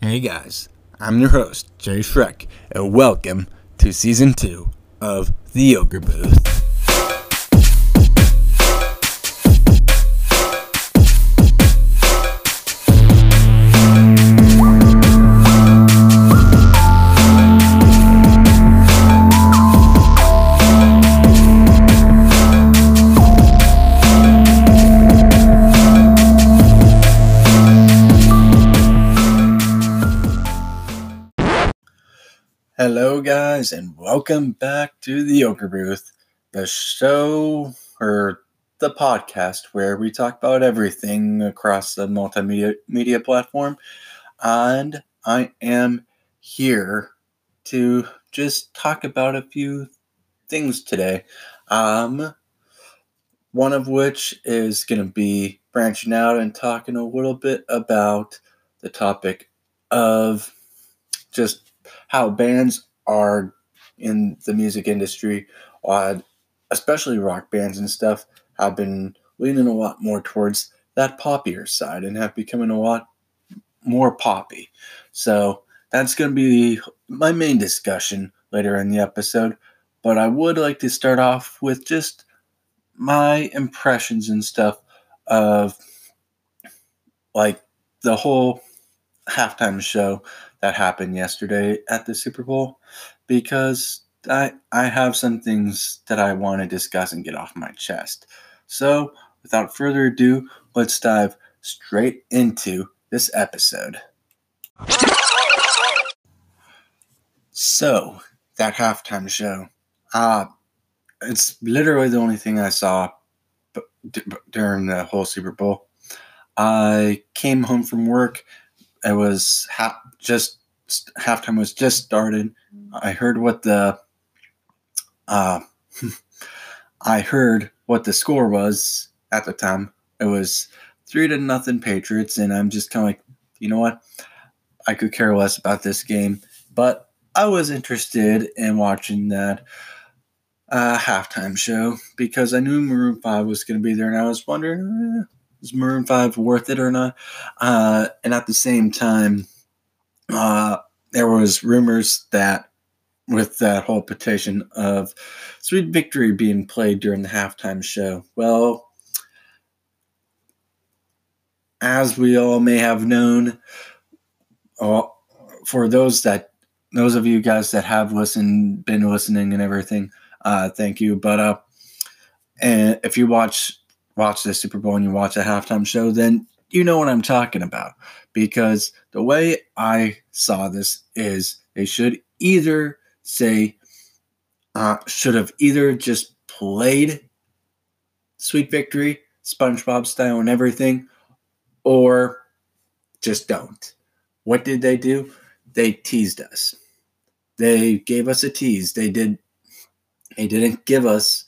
Hey guys, I'm your host, Jay Shrek, and welcome to season two of The Ogre Booth. Guys, and welcome back to the Ogre Booth, the show or the podcast where we talk about everything across the multimedia media platform. And I am here to just talk about a few things today. Um, one of which is going to be branching out and talking a little bit about the topic of just how bands are in the music industry, uh, especially rock bands and stuff, have been leaning a lot more towards that poppier side and have becoming a lot more poppy. So that's going to be my main discussion later in the episode. But I would like to start off with just my impressions and stuff of like the whole halftime show that happened yesterday at the Super Bowl because I I have some things that I want to discuss and get off my chest. So, without further ado, let's dive straight into this episode. So, that halftime show. Uh it's literally the only thing I saw during the whole Super Bowl. I came home from work it was ha- just halftime was just started. I heard what the uh, I heard what the score was at the time. It was three to nothing Patriots, and I'm just kind of like, you know what? I could care less about this game, but I was interested in watching that uh, halftime show because I knew Maroon Five was going to be there, and I was wondering. Eh, is Maroon 5 worth it or not? Uh, and at the same time, uh, there was rumors that with that whole petition of Sweet Victory being played during the halftime show. Well, as we all may have known, for those that those of you guys that have listened, been listening and everything, uh, thank you. But uh, and if you watch watch the Super Bowl and you watch a halftime show, then you know what I'm talking about. Because the way I saw this is they should either say, uh, should have either just played Sweet Victory, SpongeBob style, and everything, or just don't. What did they do? They teased us. They gave us a tease. They did. They didn't give us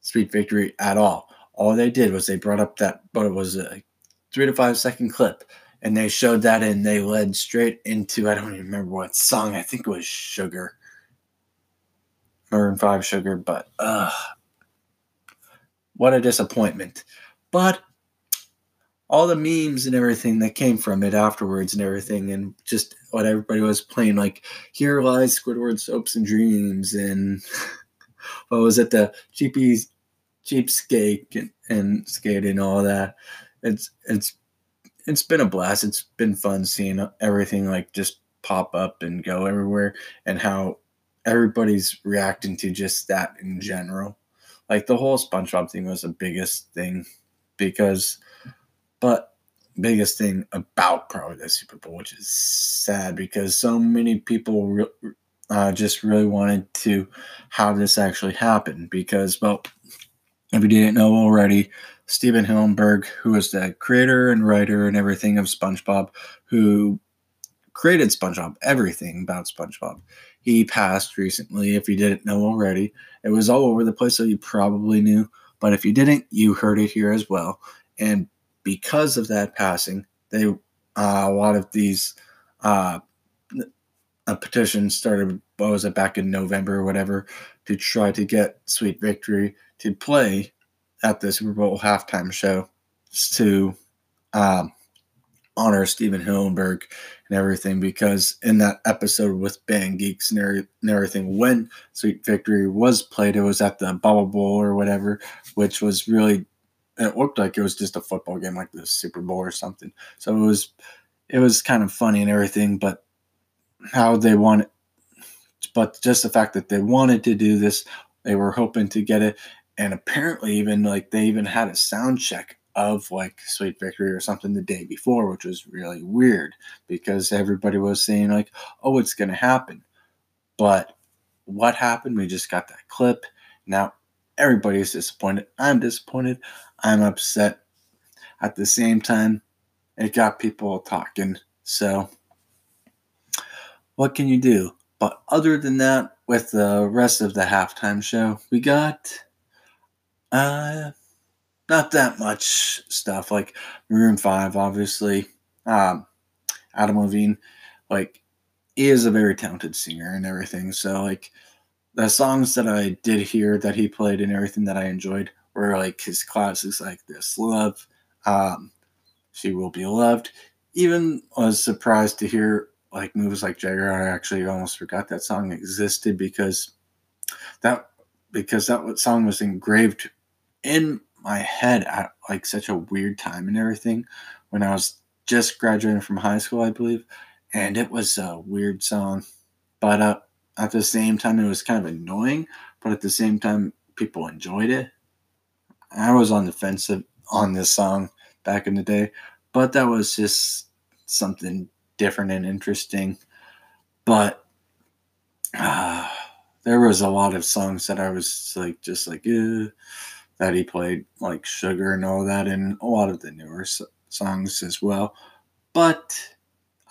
Sweet Victory at all all they did was they brought up that, but it was a three to five second clip, and they showed that, and they led straight into I don't even remember what song. I think it was Sugar, Maroon Five Sugar, but uh, what a disappointment. But all the memes and everything that came from it afterwards and everything and just what everybody was playing like here lies squidward's hopes and dreams and what was it the gp's cheapskate and, and skate and all that. It's it's it's been a blast. It's been fun seeing everything like just pop up and go everywhere and how everybody's reacting to just that in general. Like the whole SpongeBob thing was the biggest thing because but biggest thing about probably the Super Bowl, which is sad because so many people re- uh, just really wanted to have this actually happen because well if you didn't know already, Stephen Hillenburg, who is the creator and writer and everything of SpongeBob, who created SpongeBob, everything about SpongeBob. He passed recently, if you didn't know already. It was all over the place, so you probably knew. But if you didn't, you heard it here as well. And because of that passing, they uh, a lot of these uh, petitions started. What was it back in November or whatever to try to get Sweet Victory to play at the Super Bowl halftime show to um, honor Stephen Hillenburg and everything because in that episode with Band Geeks and, and everything, when Sweet Victory was played, it was at the Bubble Bowl or whatever, which was really it looked like it was just a football game, like the Super Bowl or something. So it was it was kind of funny and everything, but how they wanted, but just the fact that they wanted to do this, they were hoping to get it, and apparently even like they even had a sound check of like Sweet Victory or something the day before, which was really weird because everybody was saying like, "Oh, it's gonna happen," but what happened? We just got that clip. Now everybody's disappointed. I'm disappointed. I'm upset. At the same time, it got people talking. So, what can you do? But other than that, with the rest of the halftime show, we got uh not that much stuff like Maroon 5, obviously. Um, Adam Levine, like, is a very talented singer and everything. So, like, the songs that I did hear that he played and everything that I enjoyed were like his classics like This Love, um, She Will Be Loved. Even was surprised to hear like Moves Like Jagger. I actually almost forgot that song existed because that because that song was engraved in my head at like such a weird time and everything when I was just graduating from high school, I believe, and it was a weird song, but uh, at the same time it was kind of annoying, but at the same time people enjoyed it. I was on the fence on this song back in the day, but that was just something different and interesting. But uh, there was a lot of songs that I was like, just like, eh, that he played, like Sugar and all that, and a lot of the newer songs as well. But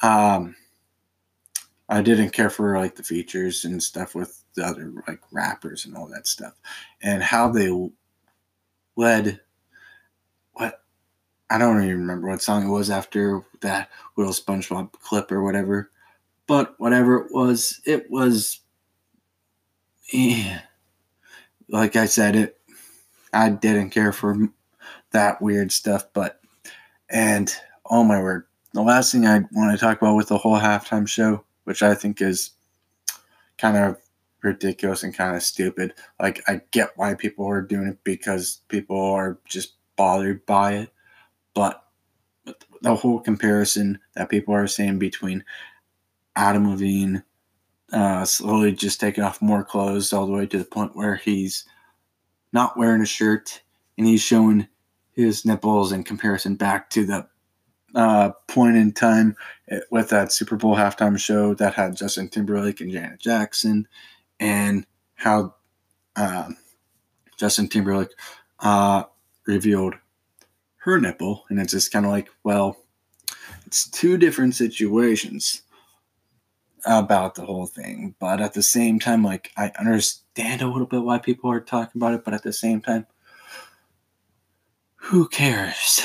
um, I didn't care for like the features and stuff with the other like rappers and all that stuff, and how they led what I don't even remember what song it was after that little SpongeBob clip or whatever. But whatever it was, it was yeah. like I said it I didn't care for that weird stuff, but and oh my word, the last thing I want to talk about with the whole halftime show, which I think is kind of ridiculous and kind of stupid. Like I get why people are doing it because people are just bothered by it, but the whole comparison that people are saying between Adam Levine uh, slowly just taking off more clothes all the way to the point where he's not wearing a shirt and he's showing his nipples in comparison back to the uh, point in time with that Super Bowl halftime show that had Justin Timberlake and Janet Jackson and how uh, Justin Timberlake uh, revealed her nipple, and it's just kind of like, well, it's two different situations about the whole thing, but at the same time, like I understand a little bit why people are talking about it, but at the same time, who cares?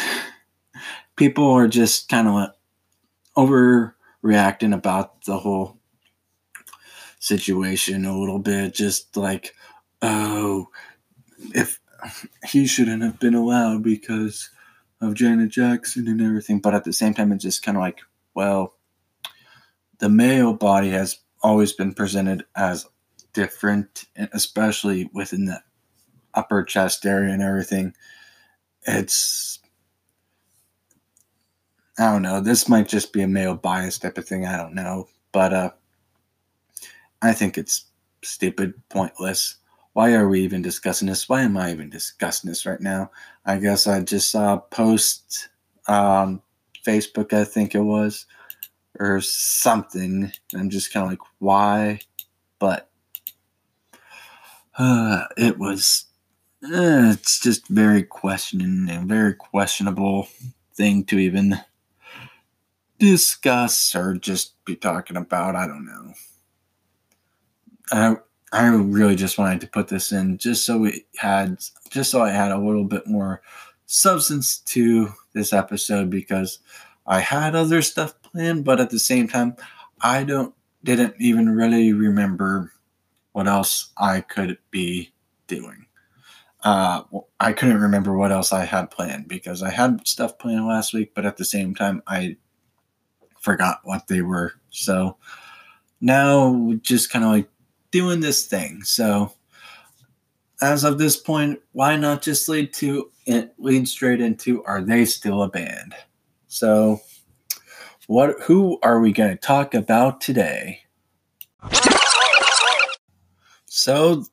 People are just kind of overreacting about the whole situation a little bit, just like, oh, if he shouldn't have been allowed because of Janet Jackson and everything. But at the same time, it's just kind of like, well, the male body has always been presented as different, especially within the upper chest area and everything. It's I don't know. This might just be a male bias type of thing. I don't know, but uh, I think it's stupid, pointless. Why are we even discussing this? Why am I even discussing this right now? I guess I just saw a post um, Facebook, I think it was, or something. I'm just kind of like, why? But uh, it was, uh, it's just very questioning and very questionable thing to even discuss or just be talking about. I don't know. I I really just wanted to put this in just so we had just so I had a little bit more substance to this episode because I had other stuff planned, but at the same time, I don't didn't even really remember what else I could be doing. Uh, I couldn't remember what else I had planned because I had stuff planned last week, but at the same time, I forgot what they were. So now just kind of like doing this thing. So as of this point, why not just lead to it lead straight into are they still a band? So what who are we going to talk about today? So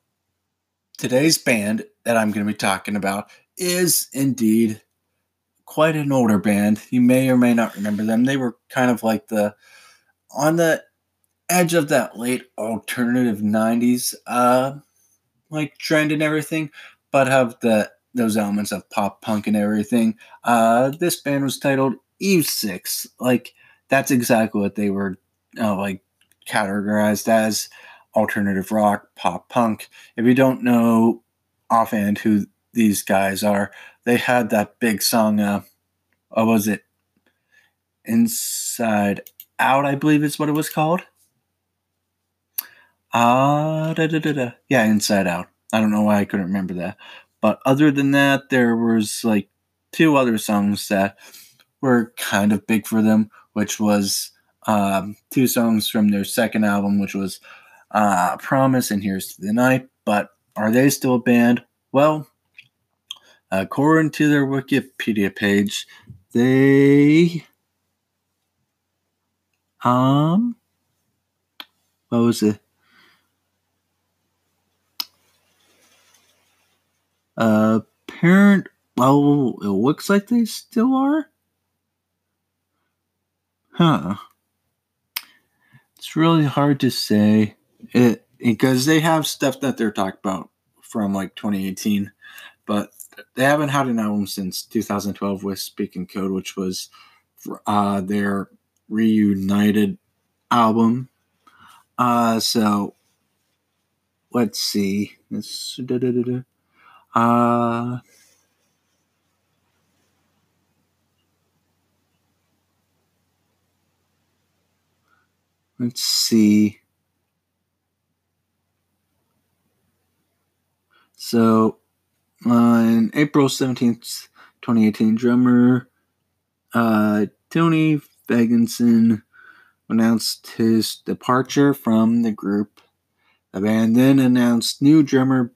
today's band that I'm going to be talking about is indeed quite an older band. You may or may not remember them. They were kind of like the on the edge of that late alternative 90s uh like trend and everything, but have the those elements of pop punk and everything. Uh this band was titled Eve 6. Like that's exactly what they were uh, like categorized as alternative rock, pop punk. If you don't know offhand who these guys are, they had that big song, uh, what was it? Inside Out, I believe is what it was called. Ah, uh, da, da, da, da. yeah, Inside Out. I don't know why I couldn't remember that. But other than that, there was like two other songs that were kind of big for them, which was um, two songs from their second album, which was uh, Promise and Here's to the Night. But are they still a band? Well, according to their Wikipedia page, they um what was it? Uh, parent. Well, it looks like they still are. Huh. It's really hard to say it because they have stuff that they're talking about from like 2018, but they haven't had an album since 2012 with Speak in Code, which was uh, their reunited album. Uh, so let's see. This, uh, let's see. So, on April 17th, 2018, drummer uh, Tony Fagenson announced his departure from the group. The band then announced new drummer,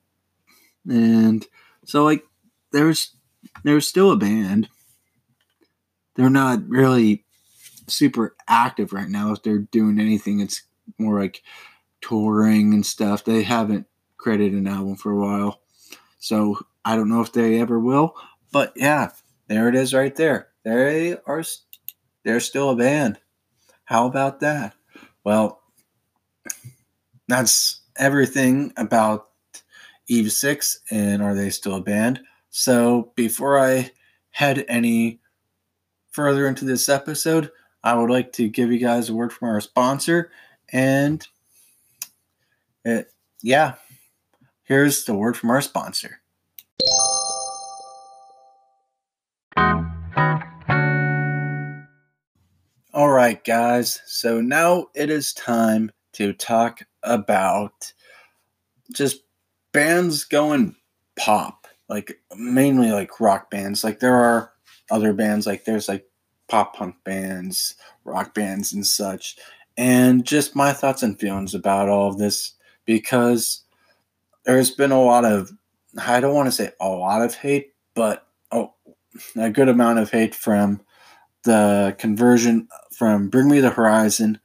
and so like there's there's still a band. They're not really super active right now. If they're doing anything, it's more like touring and stuff. They haven't created an album for a while. So I don't know if they ever will, but yeah, there it is right there. They are they're still a band. How about that? Well, that's everything about Eve 6 and are they still a band? So before I head any further into this episode, I would like to give you guys a word from our sponsor and it, yeah, Here's the word from our sponsor. All right, guys. So now it is time to talk about just bands going pop, like mainly like rock bands. Like there are other bands, like there's like pop punk bands, rock bands, and such. And just my thoughts and feelings about all of this because there's been a lot of I don't want to say a lot of hate, but oh, a good amount of hate from the conversion from Bring Me the Horizon,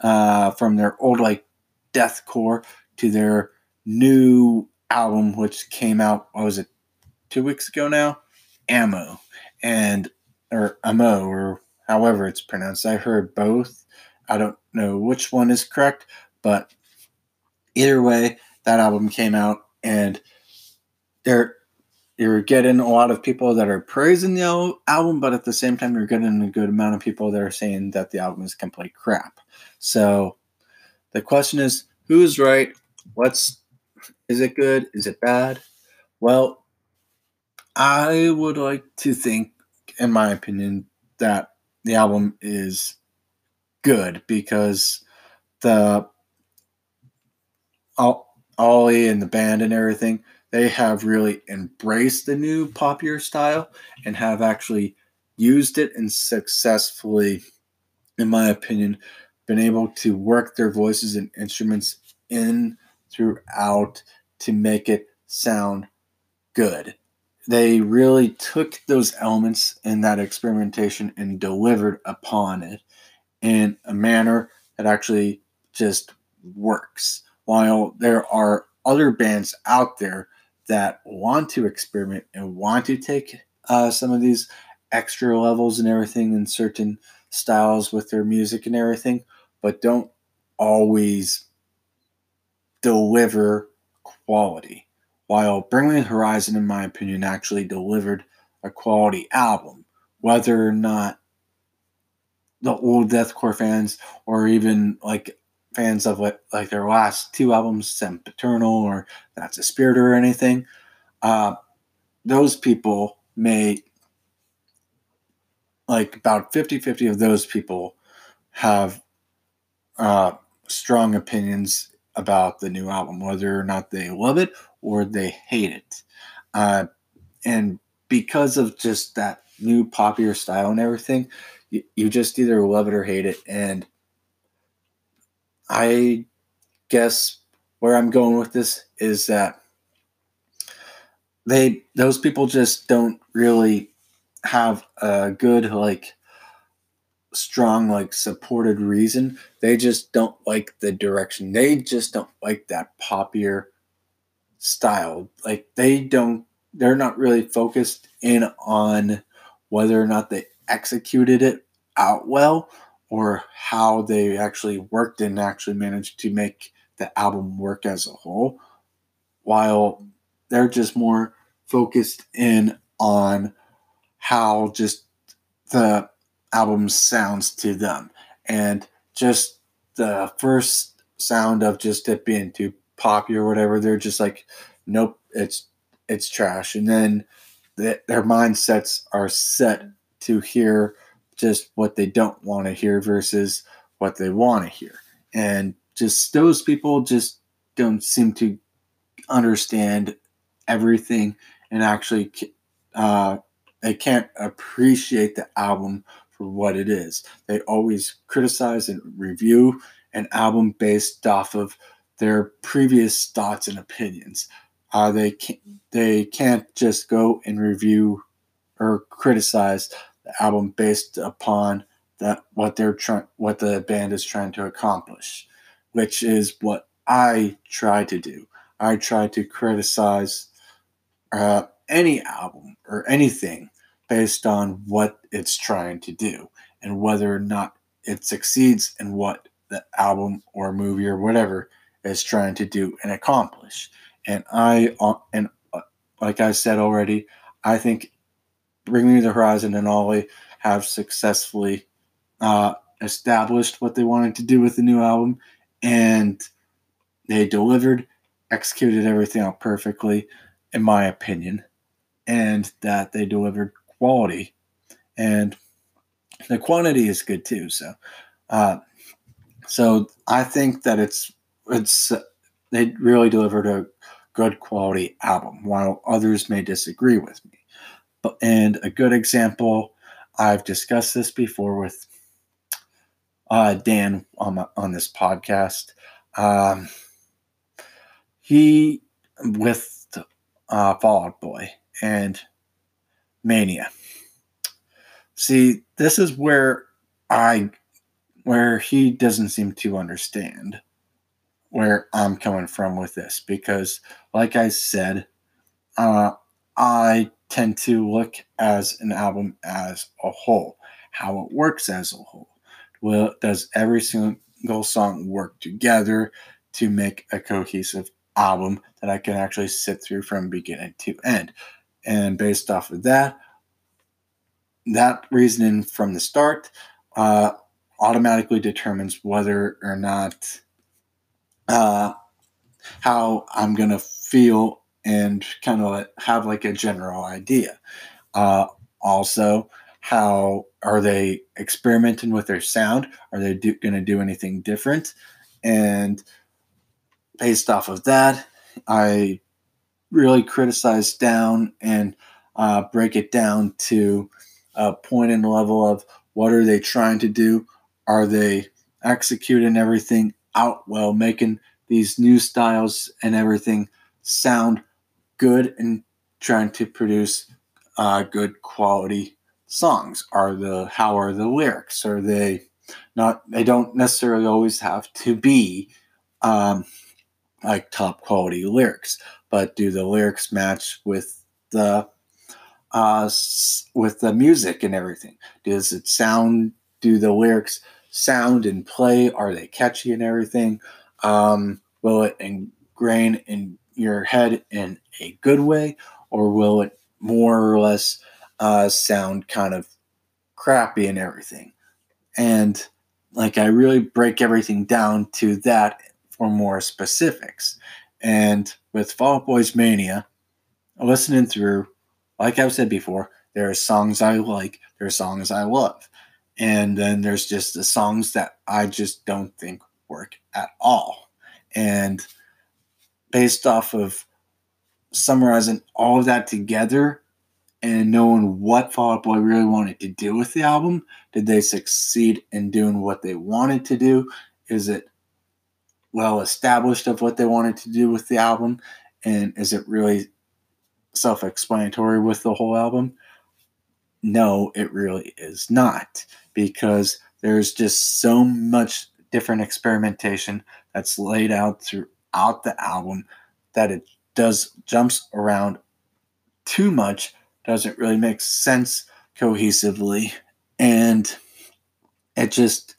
uh, from their old like deathcore to their new album, which came out. What was it? Two weeks ago now. Ammo and or Amo or however it's pronounced. I heard both. I don't know which one is correct, but either way, that album came out, and they're you're getting a lot of people that are praising the album, but at the same time, you're getting a good amount of people that are saying that the album is complete crap. So the question is, who's right? What's is it good? Is it bad? Well, I would like to think, in my opinion, that the album is good because the Ollie and the band and everything, they have really embraced the new popular style and have actually used it and successfully in my opinion, been able to work their voices and instruments in throughout to make it sound good. They really took those elements in that experimentation and delivered upon it in a manner that actually just works. While there are other bands out there that want to experiment and want to take uh, some of these extra levels and everything in certain styles with their music and everything, but don't always deliver quality. While Bring Me Horizon, in my opinion, actually delivered a quality album, whether or not the old deathcore fans or even like fans of like, like their last two albums, Sempiternal or That's the Spirit or anything, uh, those people may like about 50-50 of those people have uh, strong opinions about the new album, whether or not they love it or they hate it. Uh, and because of just that new popular style and everything, you, you just either love it or hate it. And I guess where I'm going with this is that they those people just don't really have a good like strong like supported reason. They just don't like the direction. They just don't like that popular style. Like they don't they're not really focused in on whether or not they executed it out well or how they actually worked and actually managed to make the album work as a whole while they're just more focused in on how just the album sounds to them. And just the first sound of just it being too poppy or whatever, they're just like, nope, it's it's trash. And then the, their mindsets are set to hear just what they don't want to hear versus what they want to hear. And just those people just don't seem to understand everything and actually uh, they can't appreciate the album for what it is. They always criticize and review an album based off of their previous thoughts and opinions. Uh, they can't, they can't just go and review or criticize album based upon that what they're trying what the band is trying to accomplish, which is what I try to do. I try to criticize uh, any album or anything based on what it's trying to do and whether or not it succeeds in what the album or movie or whatever is trying to do and accomplish. And I uh, and uh, like I said already, I think Bring Me the Horizon and Ollie have successfully uh, established what they wanted to do with the new album, and they delivered, executed everything out perfectly, in my opinion, and that they delivered quality, and the quantity is good too. So, uh, so I think that it's it's they really delivered a good quality album, while others may disagree with me. And a good example, I've discussed this before with uh, Dan on my, on this podcast. Um, he with uh, Fall Out Boy and Mania. See, this is where I where he doesn't seem to understand where I'm coming from with this because like I said, uh, I tend to look as an album as a whole, how it works as a whole. Well, does every single song work together to make a cohesive album that I can actually sit through from beginning to end? And based off of that, that reasoning from the start uh, automatically determines whether or not uh, how I'm to feel and kind of have like a general idea. Uh, also, how are they experimenting with their sound? Are they going to do anything different? And based off of that, I really criticize down and uh, break it down to a point and level of what are they trying to do? Are they executing everything out well, making these new styles and everything sound good and trying to produce uh, good quality songs? Are the how are the lyrics? Are they not? They don't necessarily always have to be um, like top quality lyrics, but do the lyrics match with the uh, with the music and everything? Does it sound? Do the lyrics sound and play? Are they catchy and everything? Um, will it ingrain in your head in a good way, or will it more or less uh, sound kind of crappy and everything? And like, I really break everything down to that for more specifics. And with Fall Out Boys Mania, listening through, like I've said before, there are songs I like, there are songs I love. And then there's just the songs that I just don't think work at all. And based off of summarizing all of that together and knowing what Fall Out Boy really wanted to do with the album, did they succeed in doing what they wanted to do? Is it well established of what they wanted to do with the album? And is it really self explanatory with the whole album? No, it really is not because there's just so much different experimentation that's laid out throughout the album that it does jumps around too much, doesn't really make sense cohesively, and it just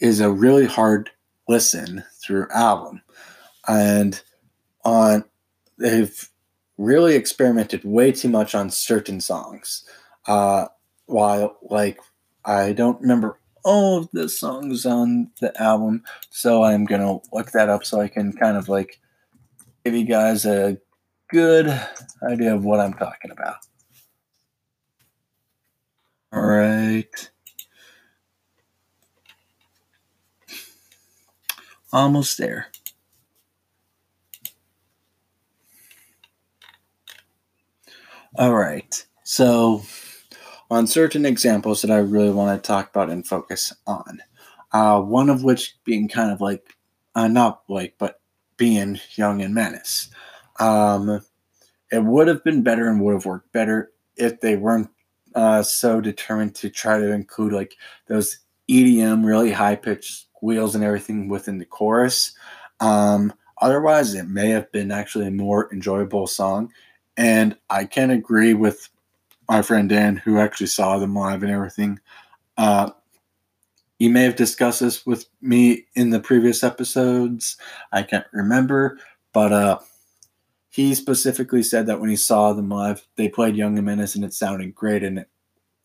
is a really hard listen through album. And on they've really experimented way too much on certain songs. Uh, while like I don't remember all of the songs on the album, so I'm gonna look that up so I can kind of like give you guys a good idea of what I'm talking about. All right. Almost there. All right. So, on certain examples that I really want to talk about and focus on, uh, one of which being kind of like, uh, not like, but being Young and Menace. Um, it would have been better and would have worked better if they weren't uh, so determined to try to include like those EDM, really high pitched wheels and everything within the chorus. Um, otherwise, it may have been actually a more enjoyable song. And I can agree with my friend Dan, who actually saw them live and everything. Uh, you may have discussed this with me in the previous episodes. I can't remember, but uh, he specifically said that when he saw them live, they played Young and Menace and it sounded great and it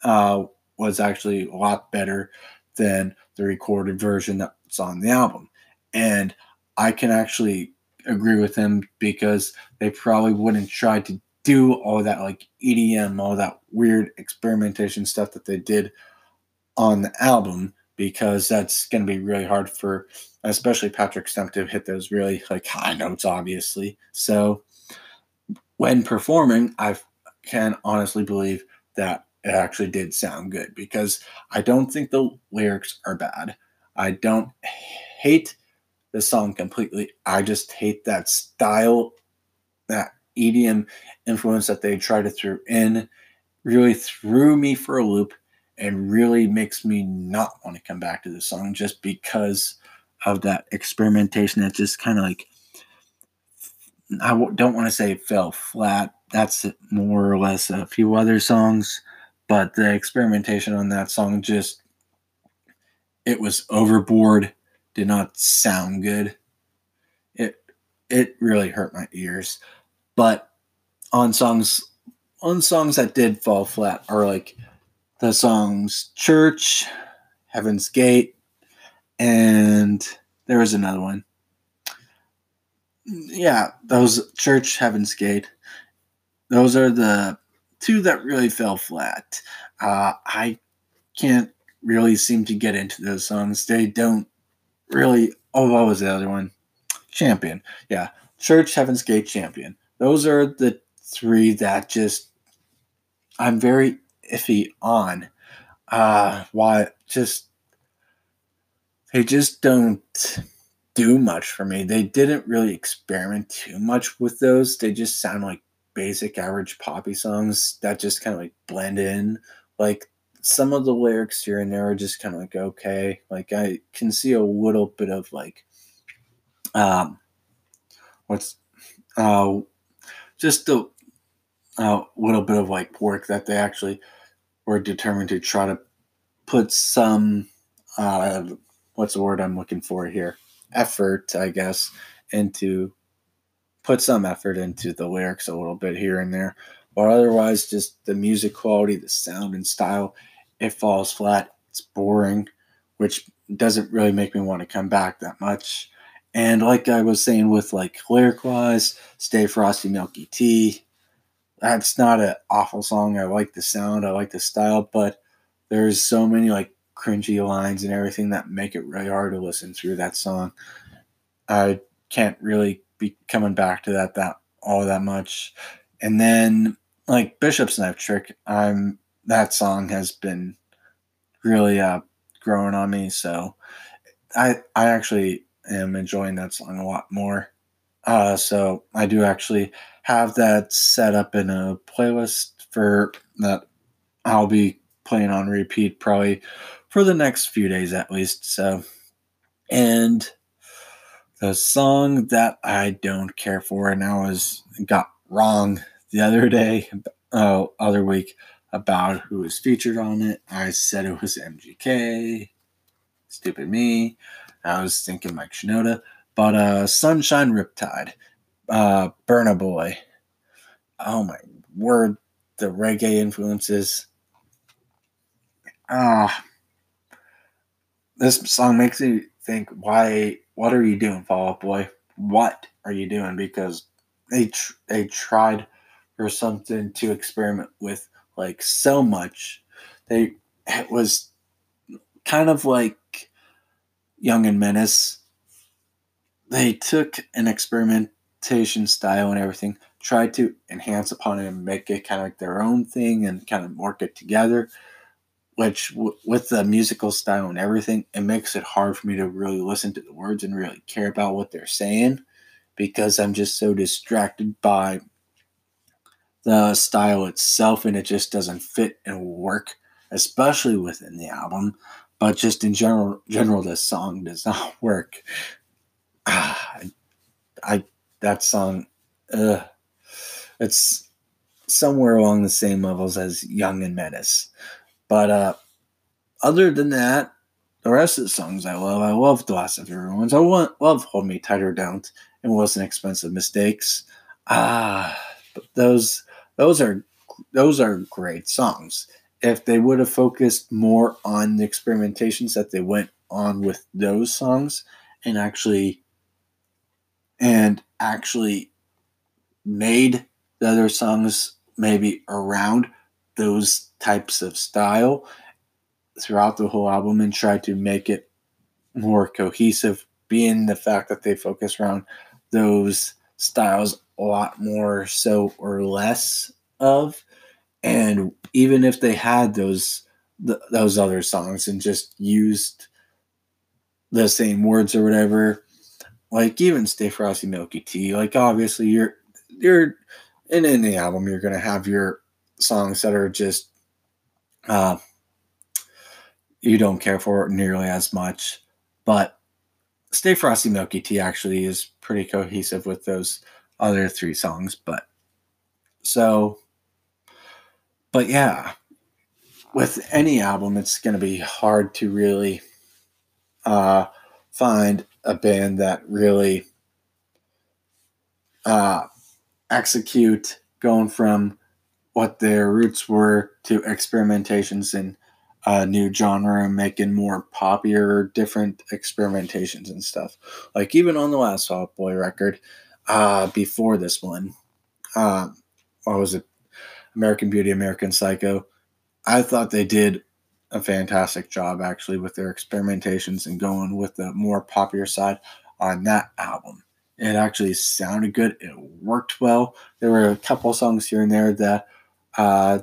uh, was actually a lot better than the recorded version that's on the album. And I can actually agree with him because they probably wouldn't try to do all that like EDM, all that weird experimentation stuff that they did on the album because that's going to be really hard for especially Patrick Stump to hit those really like high notes obviously. So when performing, I can honestly believe that it actually did sound good because I don't think the lyrics are bad. I don't hate the song completely. I just hate that style, that EDM influence that they try to throw in. Really threw me for a loop and really makes me not want to come back to the song just because of that experimentation that just kind of like I don't want to say fell flat. That's more or less a few other songs, but the experimentation on that song just it was overboard, did not sound good. It it really hurt my ears. But on songs on songs that did fall flat are like the songs Church, Heaven's Gate, and there was another one. Yeah, those Church, Heaven's Gate. Those are the two that really fell flat. Uh, I can't really seem to get into those songs. They don't really. Oh, what was the other one? Champion. Yeah, Church, Heaven's Gate, Champion. Those are the three that just I'm very iffy on. Uh, why just they just don't do much for me. They didn't really experiment too much with those. They just sound like basic average poppy songs that just kind of like blend in. Like some of the lyrics here and there are just kind of like okay. Like I can see a little bit of like um what's uh just a, a little bit of like work that they actually were determined to try to put some uh what's the word I'm looking for here? Effort, I guess, into put some effort into the lyrics a little bit here and there. But otherwise, just the music quality, the sound and style, it falls flat. It's boring, which doesn't really make me want to come back that much. And like I was saying with like lyric wise, Stay Frosty Milky Tea. That's not an awful song. I like the sound, I like the style, but there's so many like cringy lines and everything that make it really hard to listen through that song. I can't really be coming back to that that all that much. And then like Bishop's Knife Trick, I'm that song has been really uh growing on me. So I I actually am enjoying that song a lot more. Uh so I do actually have that set up in a playlist for that I'll be playing on repeat probably for the next few days at least. So and the song that I don't care for, and I was got wrong the other day, oh, other week about who was featured on it. I said it was MGK. Stupid me. I was thinking Mike Shinoda, but uh, Sunshine Riptide, uh, Burna Boy. Oh my word, the reggae influences. Ah, this song makes me think why what are you doing, Fall Out Boy? What are you doing? Because they tr- they tried for something to experiment with like so much. They it was kind of like Young and Menace. They took an experimentation style and everything, tried to enhance upon it and make it kind of like their own thing and kind of work it together which w- with the musical style and everything, it makes it hard for me to really listen to the words and really care about what they're saying because I'm just so distracted by the style itself and it just doesn't fit and work, especially within the album. But just in general, general, this song does not work. Ah, I that song, uh, it's somewhere along the same levels as Young and Menace. But uh, other than that, the rest of the songs I love. I love the last of your ones. I want, love Hold Me Tight or Don't and Wilson Expensive Mistakes. Ah, those those are those are great songs. If they would have focused more on the experimentations that they went on with those songs and actually and actually made the other songs maybe around those types of style throughout the whole album and try to make it more cohesive, being the fact that they focus around those styles a lot more so or less of. And even if they had those th- those other songs and just used the same words or whatever, like even Stay Frosty Milky Tea, like obviously you're you're in any album you're gonna have your songs that are just uh, you don't care for nearly as much. But Stay Frosty Milky Tea actually is pretty cohesive with those other three songs. But so, but yeah, with any album, it's going to be hard to really uh, find a band that really uh, execute going from what their roots were to experimentations in a new genre and making more popular, different experimentations and stuff. Like even on the last Out Boy record, uh, before this one, uh, what was it? American Beauty, American Psycho. I thought they did a fantastic job actually with their experimentations and going with the more popular side on that album. It actually sounded good. It worked well. There were a couple songs here and there that uh,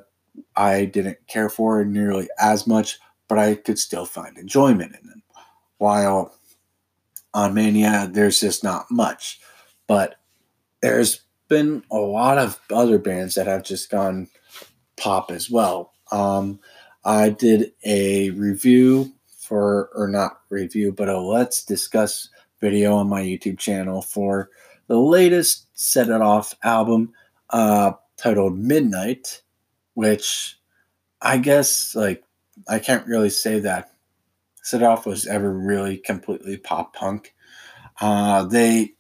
I didn't care for nearly as much, but I could still find enjoyment in them. while on Mania, there's just not much. But there's been a lot of other bands that have just gone pop as well. Um, I did a review for, or not review, but a let's discuss video on my YouTube channel for the latest Set It Off album uh, titled Midnight, which I guess, like, I can't really say that Set It Off was ever really completely pop punk. Uh, they,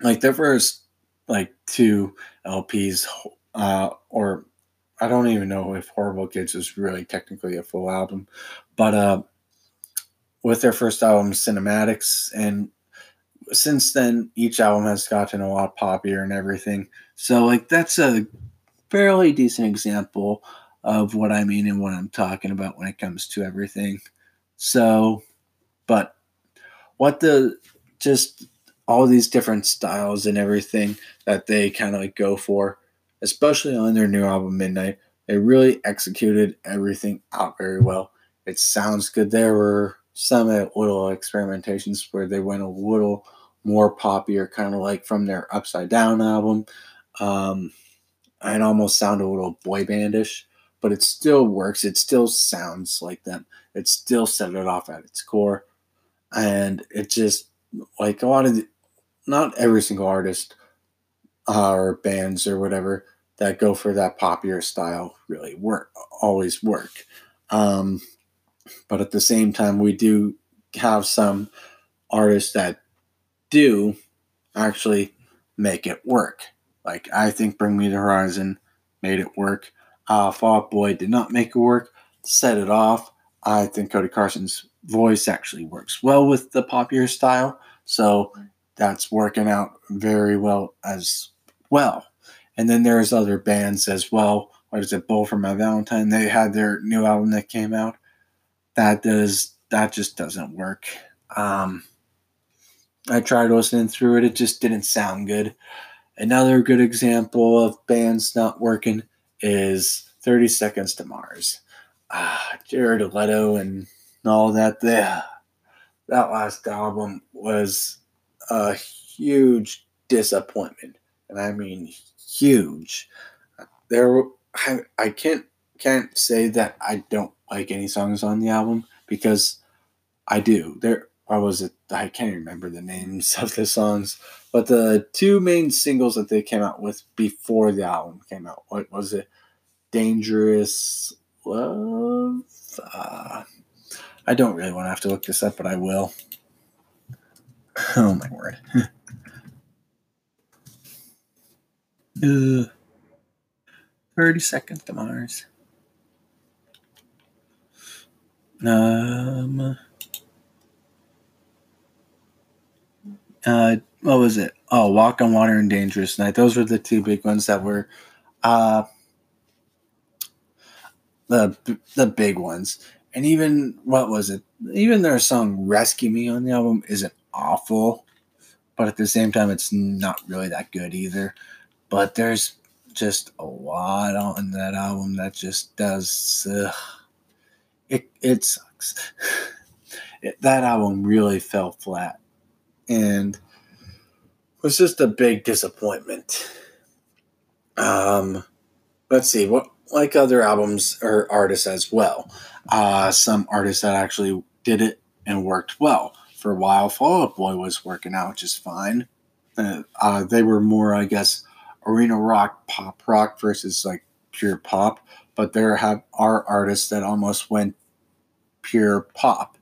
like, their first, like, two LPs, uh, or I don't even know if Horrible Kids is really technically a full album, but uh, with their first album, Cinematics, and since then, each album has gotten a lot poppier and everything. So, like, that's a fairly decent example of what I mean and what I'm talking about when it comes to everything. So, but what the just all these different styles and everything that they kind of like go for especially on their new album Midnight. They really executed everything out very well. It sounds good. There were some little experimentations where they went a little more poppier, kind of like from their Upside Down album. Um, it almost sounded a little boy bandish, but it still works. It still sounds like them. It still set it off at its core, and it just like a lot of the, not every single artist uh, or bands or whatever that go for that popular style really work always work. Um, but at the same time we do have some artists that do actually make it work. Like i think bring me the horizon made it work. Uh, fall out boy did not make it work. Set it off i think cody carson's voice actually works well with the popular style. So that's working out very well as well. And then there's other bands as well. What is it, Bullet for My Valentine? They had their new album that came out. That does that just doesn't work. Um, I tried listening through it; it just didn't sound good. Another good example of bands not working is 30 Seconds to Mars. Ah, Jared Leto and all that. There, that last album was a huge disappointment and I mean huge. There, I, I can't can't say that I don't like any songs on the album because I do. There, I was it. I can't remember the names of the songs, but the two main singles that they came out with before the album came out. What was it? Dangerous Love. Uh, I don't really want to have to look this up, but I will. Oh my word. Uh, 30 seconds to Mars. Um, uh, what was it? Oh, Walk on Water and Dangerous Night. Those were the two big ones that were, uh, the the big ones. And even what was it? Even their song "Rescue Me" on the album isn't awful, but at the same time, it's not really that good either. But there's just a lot on that album that just does. Uh, it it sucks. it, that album really fell flat, and was just a big disappointment. Um, let's see what like other albums or artists as well. Uh, some artists that actually did it and worked well. For a while, Fall Out Boy was working out just fine. Uh, uh, they were more, I guess, arena rock, pop rock versus like pure pop. But there have are artists that almost went pure pop,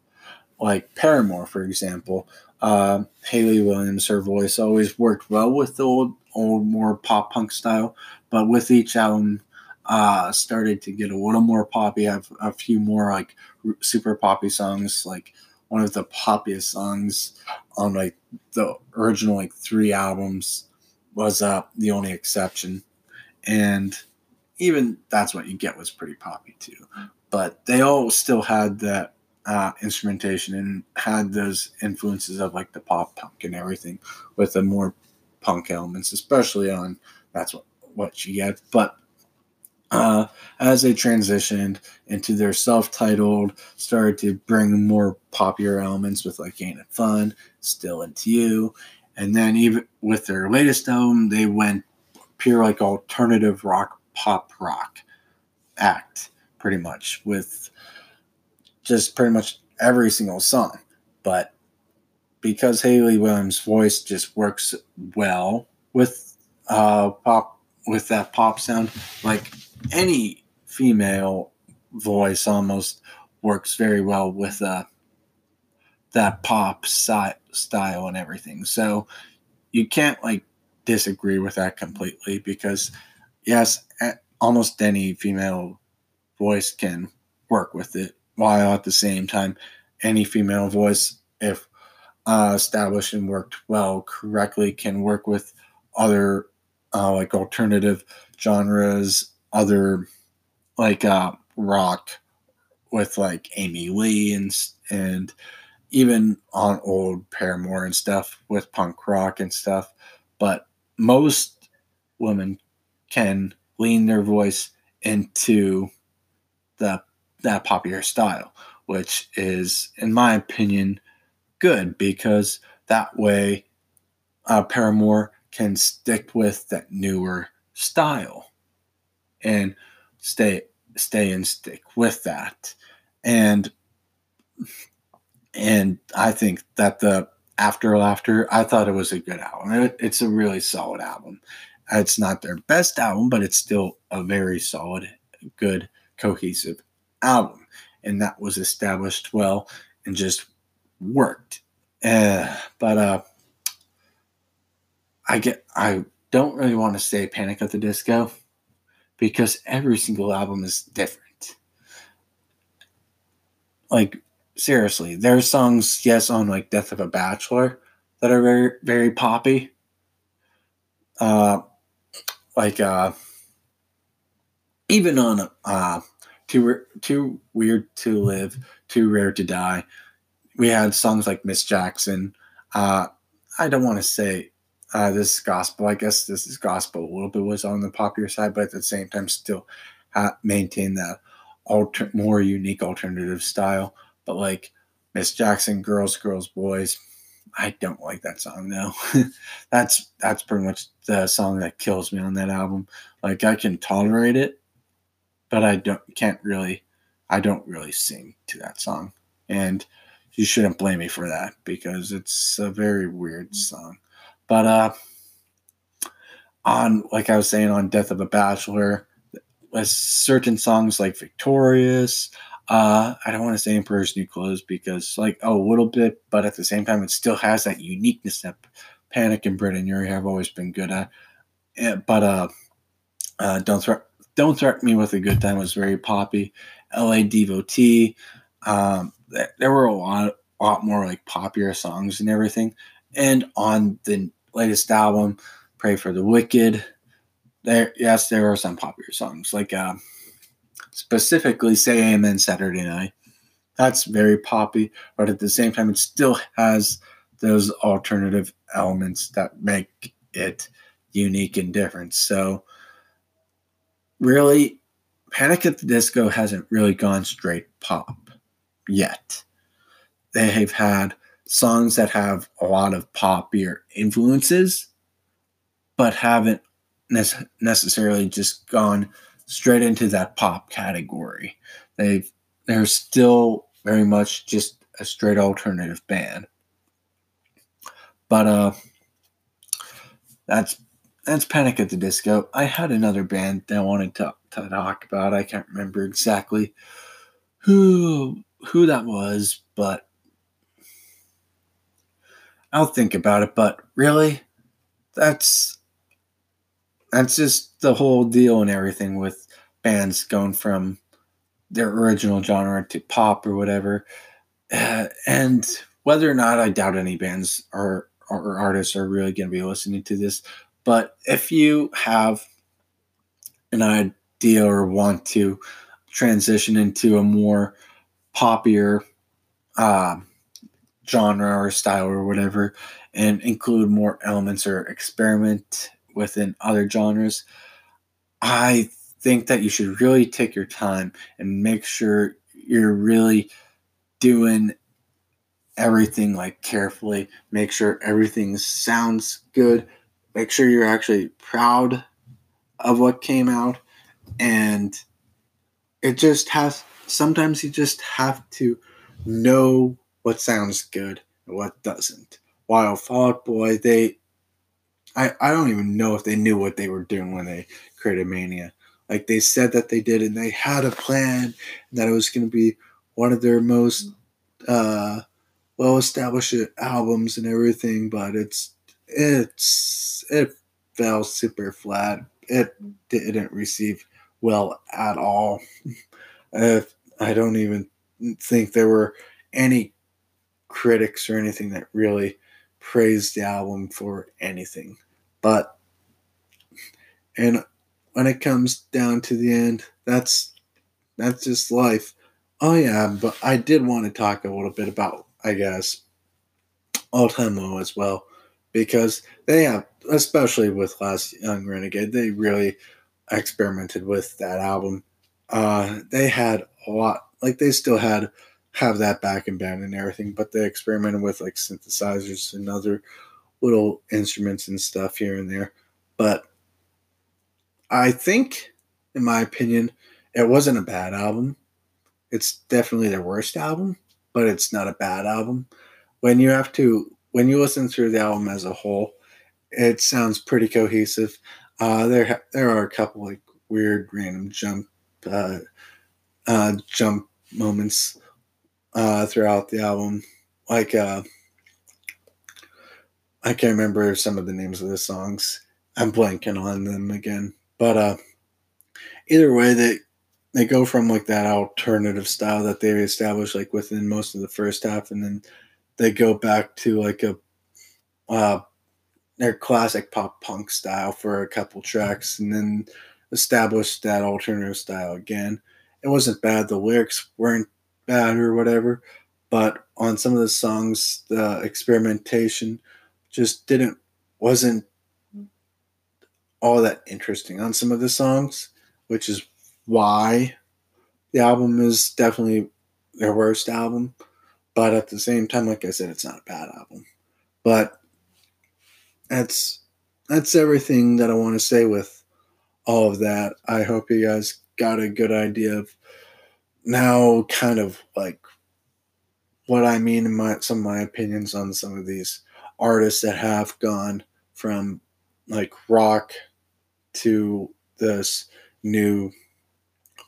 like Paramore, for example. Uh, Hayley Williams, her voice always worked well with the old, old more pop punk style, but with each album, uh, started to get a little more poppy. Have a few more like super poppy songs, like one of the poppiest songs on like the original like three albums was uh, the only exception. And even that's what you get was pretty poppy too. But they all still had that uh, instrumentation and had those influences of like the pop punk and everything with the more punk elements, especially on that's what what you get. But uh, as they transitioned into their self-titled, started to bring more popular elements with like Ain't It Fun, Still Into You, and then even with their latest album, they went pure like alternative rock, pop rock act, pretty much with just pretty much every single song. But because Hayley Williams' voice just works well with uh, pop with that pop sound, like any female voice almost works very well with uh, that pop si- style and everything. So you can't like disagree with that completely because yes, almost any female voice can work with it while at the same time any female voice if uh, established and worked well correctly can work with other uh, like alternative genres other like uh, rock with like amy lee and and even on old paramore and stuff with punk rock and stuff. But most women can lean their voice into the that popular style, which is, in my opinion, good because that way uh, Paramore can stick with that newer style and stay stay and stick with that. And and I think that the After Laughter I thought it was a good album. It, it's a really solid album. It's not their best album but it's still a very solid good cohesive album, and that was established well and just worked. Uh, but uh, I get I don't really want to say Panic at the Disco because every single album is different. Like seriously, there's songs yes on like Death of a Bachelor that are very very poppy. Uh, like uh, even on uh, too too weird to live, too rare to die. We had songs like Miss Jackson. Uh, I don't want to say uh, this is gospel. I guess this is gospel. A little bit was on the popular side, but at the same time, still maintain that alter- more unique alternative style. But like Miss Jackson, Girls, Girls, Boys, I don't like that song though. that's that's pretty much the song that kills me on that album. Like I can tolerate it, but I don't can't really I don't really sing to that song. And you shouldn't blame me for that because it's a very weird song. But uh on like I was saying on Death of a Bachelor, certain songs like Victorious, uh, I don't want to say Emperor's New Clothes because like oh a little bit, but at the same time it still has that uniqueness that Panic and Brendon Urie have always been good at. But uh, uh, don't throw don't Threaten Me with a Good Time was very poppy. LA Devotee. Um, there were a lot, lot more like popular songs and everything. And on the latest album, Pray for the Wicked, there, yes, there are some popular songs like uh, specifically Say Amen Saturday Night. That's very poppy, but at the same time, it still has those alternative elements that make it unique and different. So, really, Panic at the Disco hasn't really gone straight pop yet. They have had songs that have a lot of poppier influences, but haven't ne- necessarily just gone straight into that pop category. They've they're still very much just a straight alternative band. But uh that's that's Panic at the Disco. I had another band that I wanted to, to talk about. I can't remember exactly who who that was, but I'll think about it. But really, that's that's just the whole deal and everything with bands going from their original genre to pop or whatever. Uh, and whether or not I doubt any bands or, or artists are really going to be listening to this, but if you have an idea or want to transition into a more popular uh, genre or style or whatever, and include more elements or experiment within other genres, I think that you should really take your time and make sure you're really doing everything like carefully. Make sure everything sounds good. Make sure you're actually proud of what came out. And it just has, sometimes you just have to know what sounds good and what doesn't. While Fall Out Boy, they, I, I don't even know if they knew what they were doing when they created Mania. Like they said that they did, and they had a plan that it was going to be one of their most uh, well established albums and everything, but it's it's it fell super flat. It didn't receive well at all. I don't even think there were any critics or anything that really praised the album for anything. But and when it comes down to the end, that's that's just life. Oh yeah, but I did want to talk a little bit about, I guess, all time low as well, because they have, especially with Last Young Renegade, they really experimented with that album. Uh, they had a lot, like they still had have that back in band and everything, but they experimented with like synthesizers and other little instruments and stuff here and there. But I think, in my opinion, it wasn't a bad album. It's definitely their worst album, but it's not a bad album. When you have to, when you listen through the album as a whole, it sounds pretty cohesive. Uh, there, there are a couple like weird random jump, uh, uh, jump moments uh, throughout the album. Like, uh, I can't remember some of the names of the songs. I'm blanking on them again. But uh, either way, they they go from like that alternative style that they established like within most of the first half, and then they go back to like a uh, their classic pop punk style for a couple tracks, and then establish that alternative style again. It wasn't bad. The lyrics weren't bad or whatever, but on some of the songs, the experimentation just didn't wasn't all that interesting on some of the songs, which is why the album is definitely their worst album. But at the same time, like I said, it's not a bad album. But that's that's everything that I want to say with all of that. I hope you guys got a good idea of now kind of like what I mean in my some of my opinions on some of these artists that have gone from like rock to this new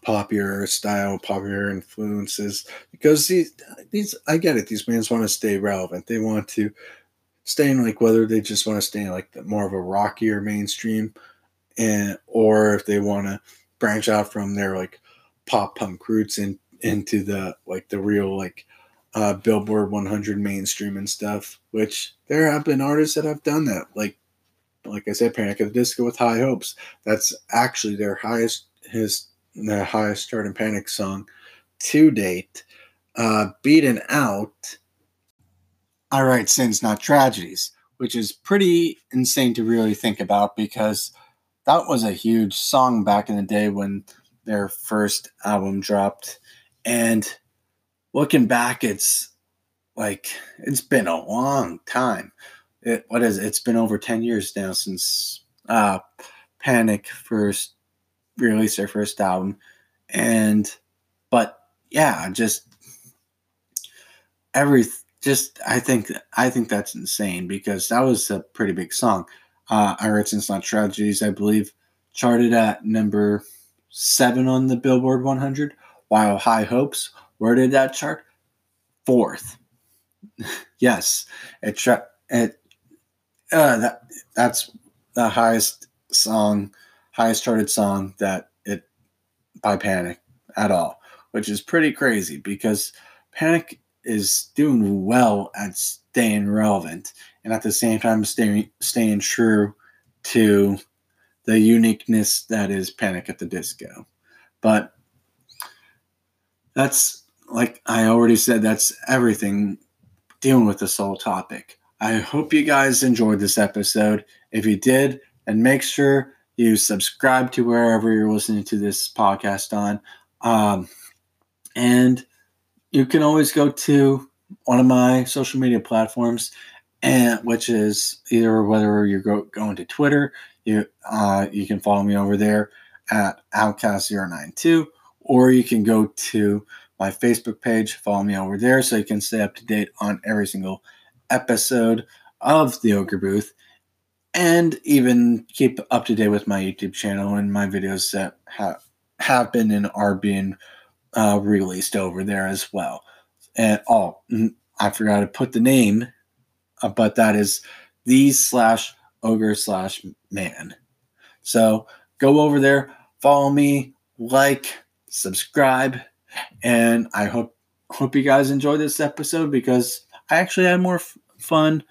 popular style, popular influences because these these I get it. These bands want to stay relevant. They want to stay in like whether they just want to stay in like the, more of a rockier mainstream, and or if they want to branch out from their like pop punk roots in, into the like the real like uh, Billboard 100 mainstream and stuff. Which there have been artists that have done that, like like I said, Panic at the Disco with High Hopes. That's actually their highest his their highest chart Panic song to date. Uh, beaten out. I write sins, not tragedies, which is pretty insane to really think about because that was a huge song back in the day when their first album dropped. And looking back, it's like it's been a long time it, what is it? It's been over 10 years now since uh, Panic first released their first album. And, but yeah, just every, just, I think, I think that's insane because that was a pretty big song. Uh, I Write Sins Not Tragedies, I believe, charted at number seven on the Billboard 100, while High Hopes, where did that chart? Fourth. yes, it, tra- it uh, that that's the highest song, highest charted song that it by Panic at all, which is pretty crazy because Panic is doing well at staying relevant and at the same time staying staying true to the uniqueness that is Panic at the Disco. But that's like I already said, that's everything dealing with the sole topic. I hope you guys enjoyed this episode. If you did, then make sure you subscribe to wherever you're listening to this podcast on. Um, and you can always go to one of my social media platforms, and which is either whether you're go, going to Twitter, you uh, you can follow me over there at outcast092, or you can go to my Facebook page, follow me over there so you can stay up to date on every single episode of the Ogre Booth and even keep up to date with my YouTube channel and my videos that have have been and are being uh, released over there as well. And oh, I forgot to put the name, uh, but that is the slash ogre slash man. So go over there, follow me, like, subscribe, and I hope hope you guys enjoy this episode because I actually had more f- fun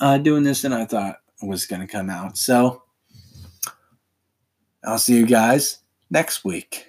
uh, doing this than I thought was going to come out. So I'll see you guys next week.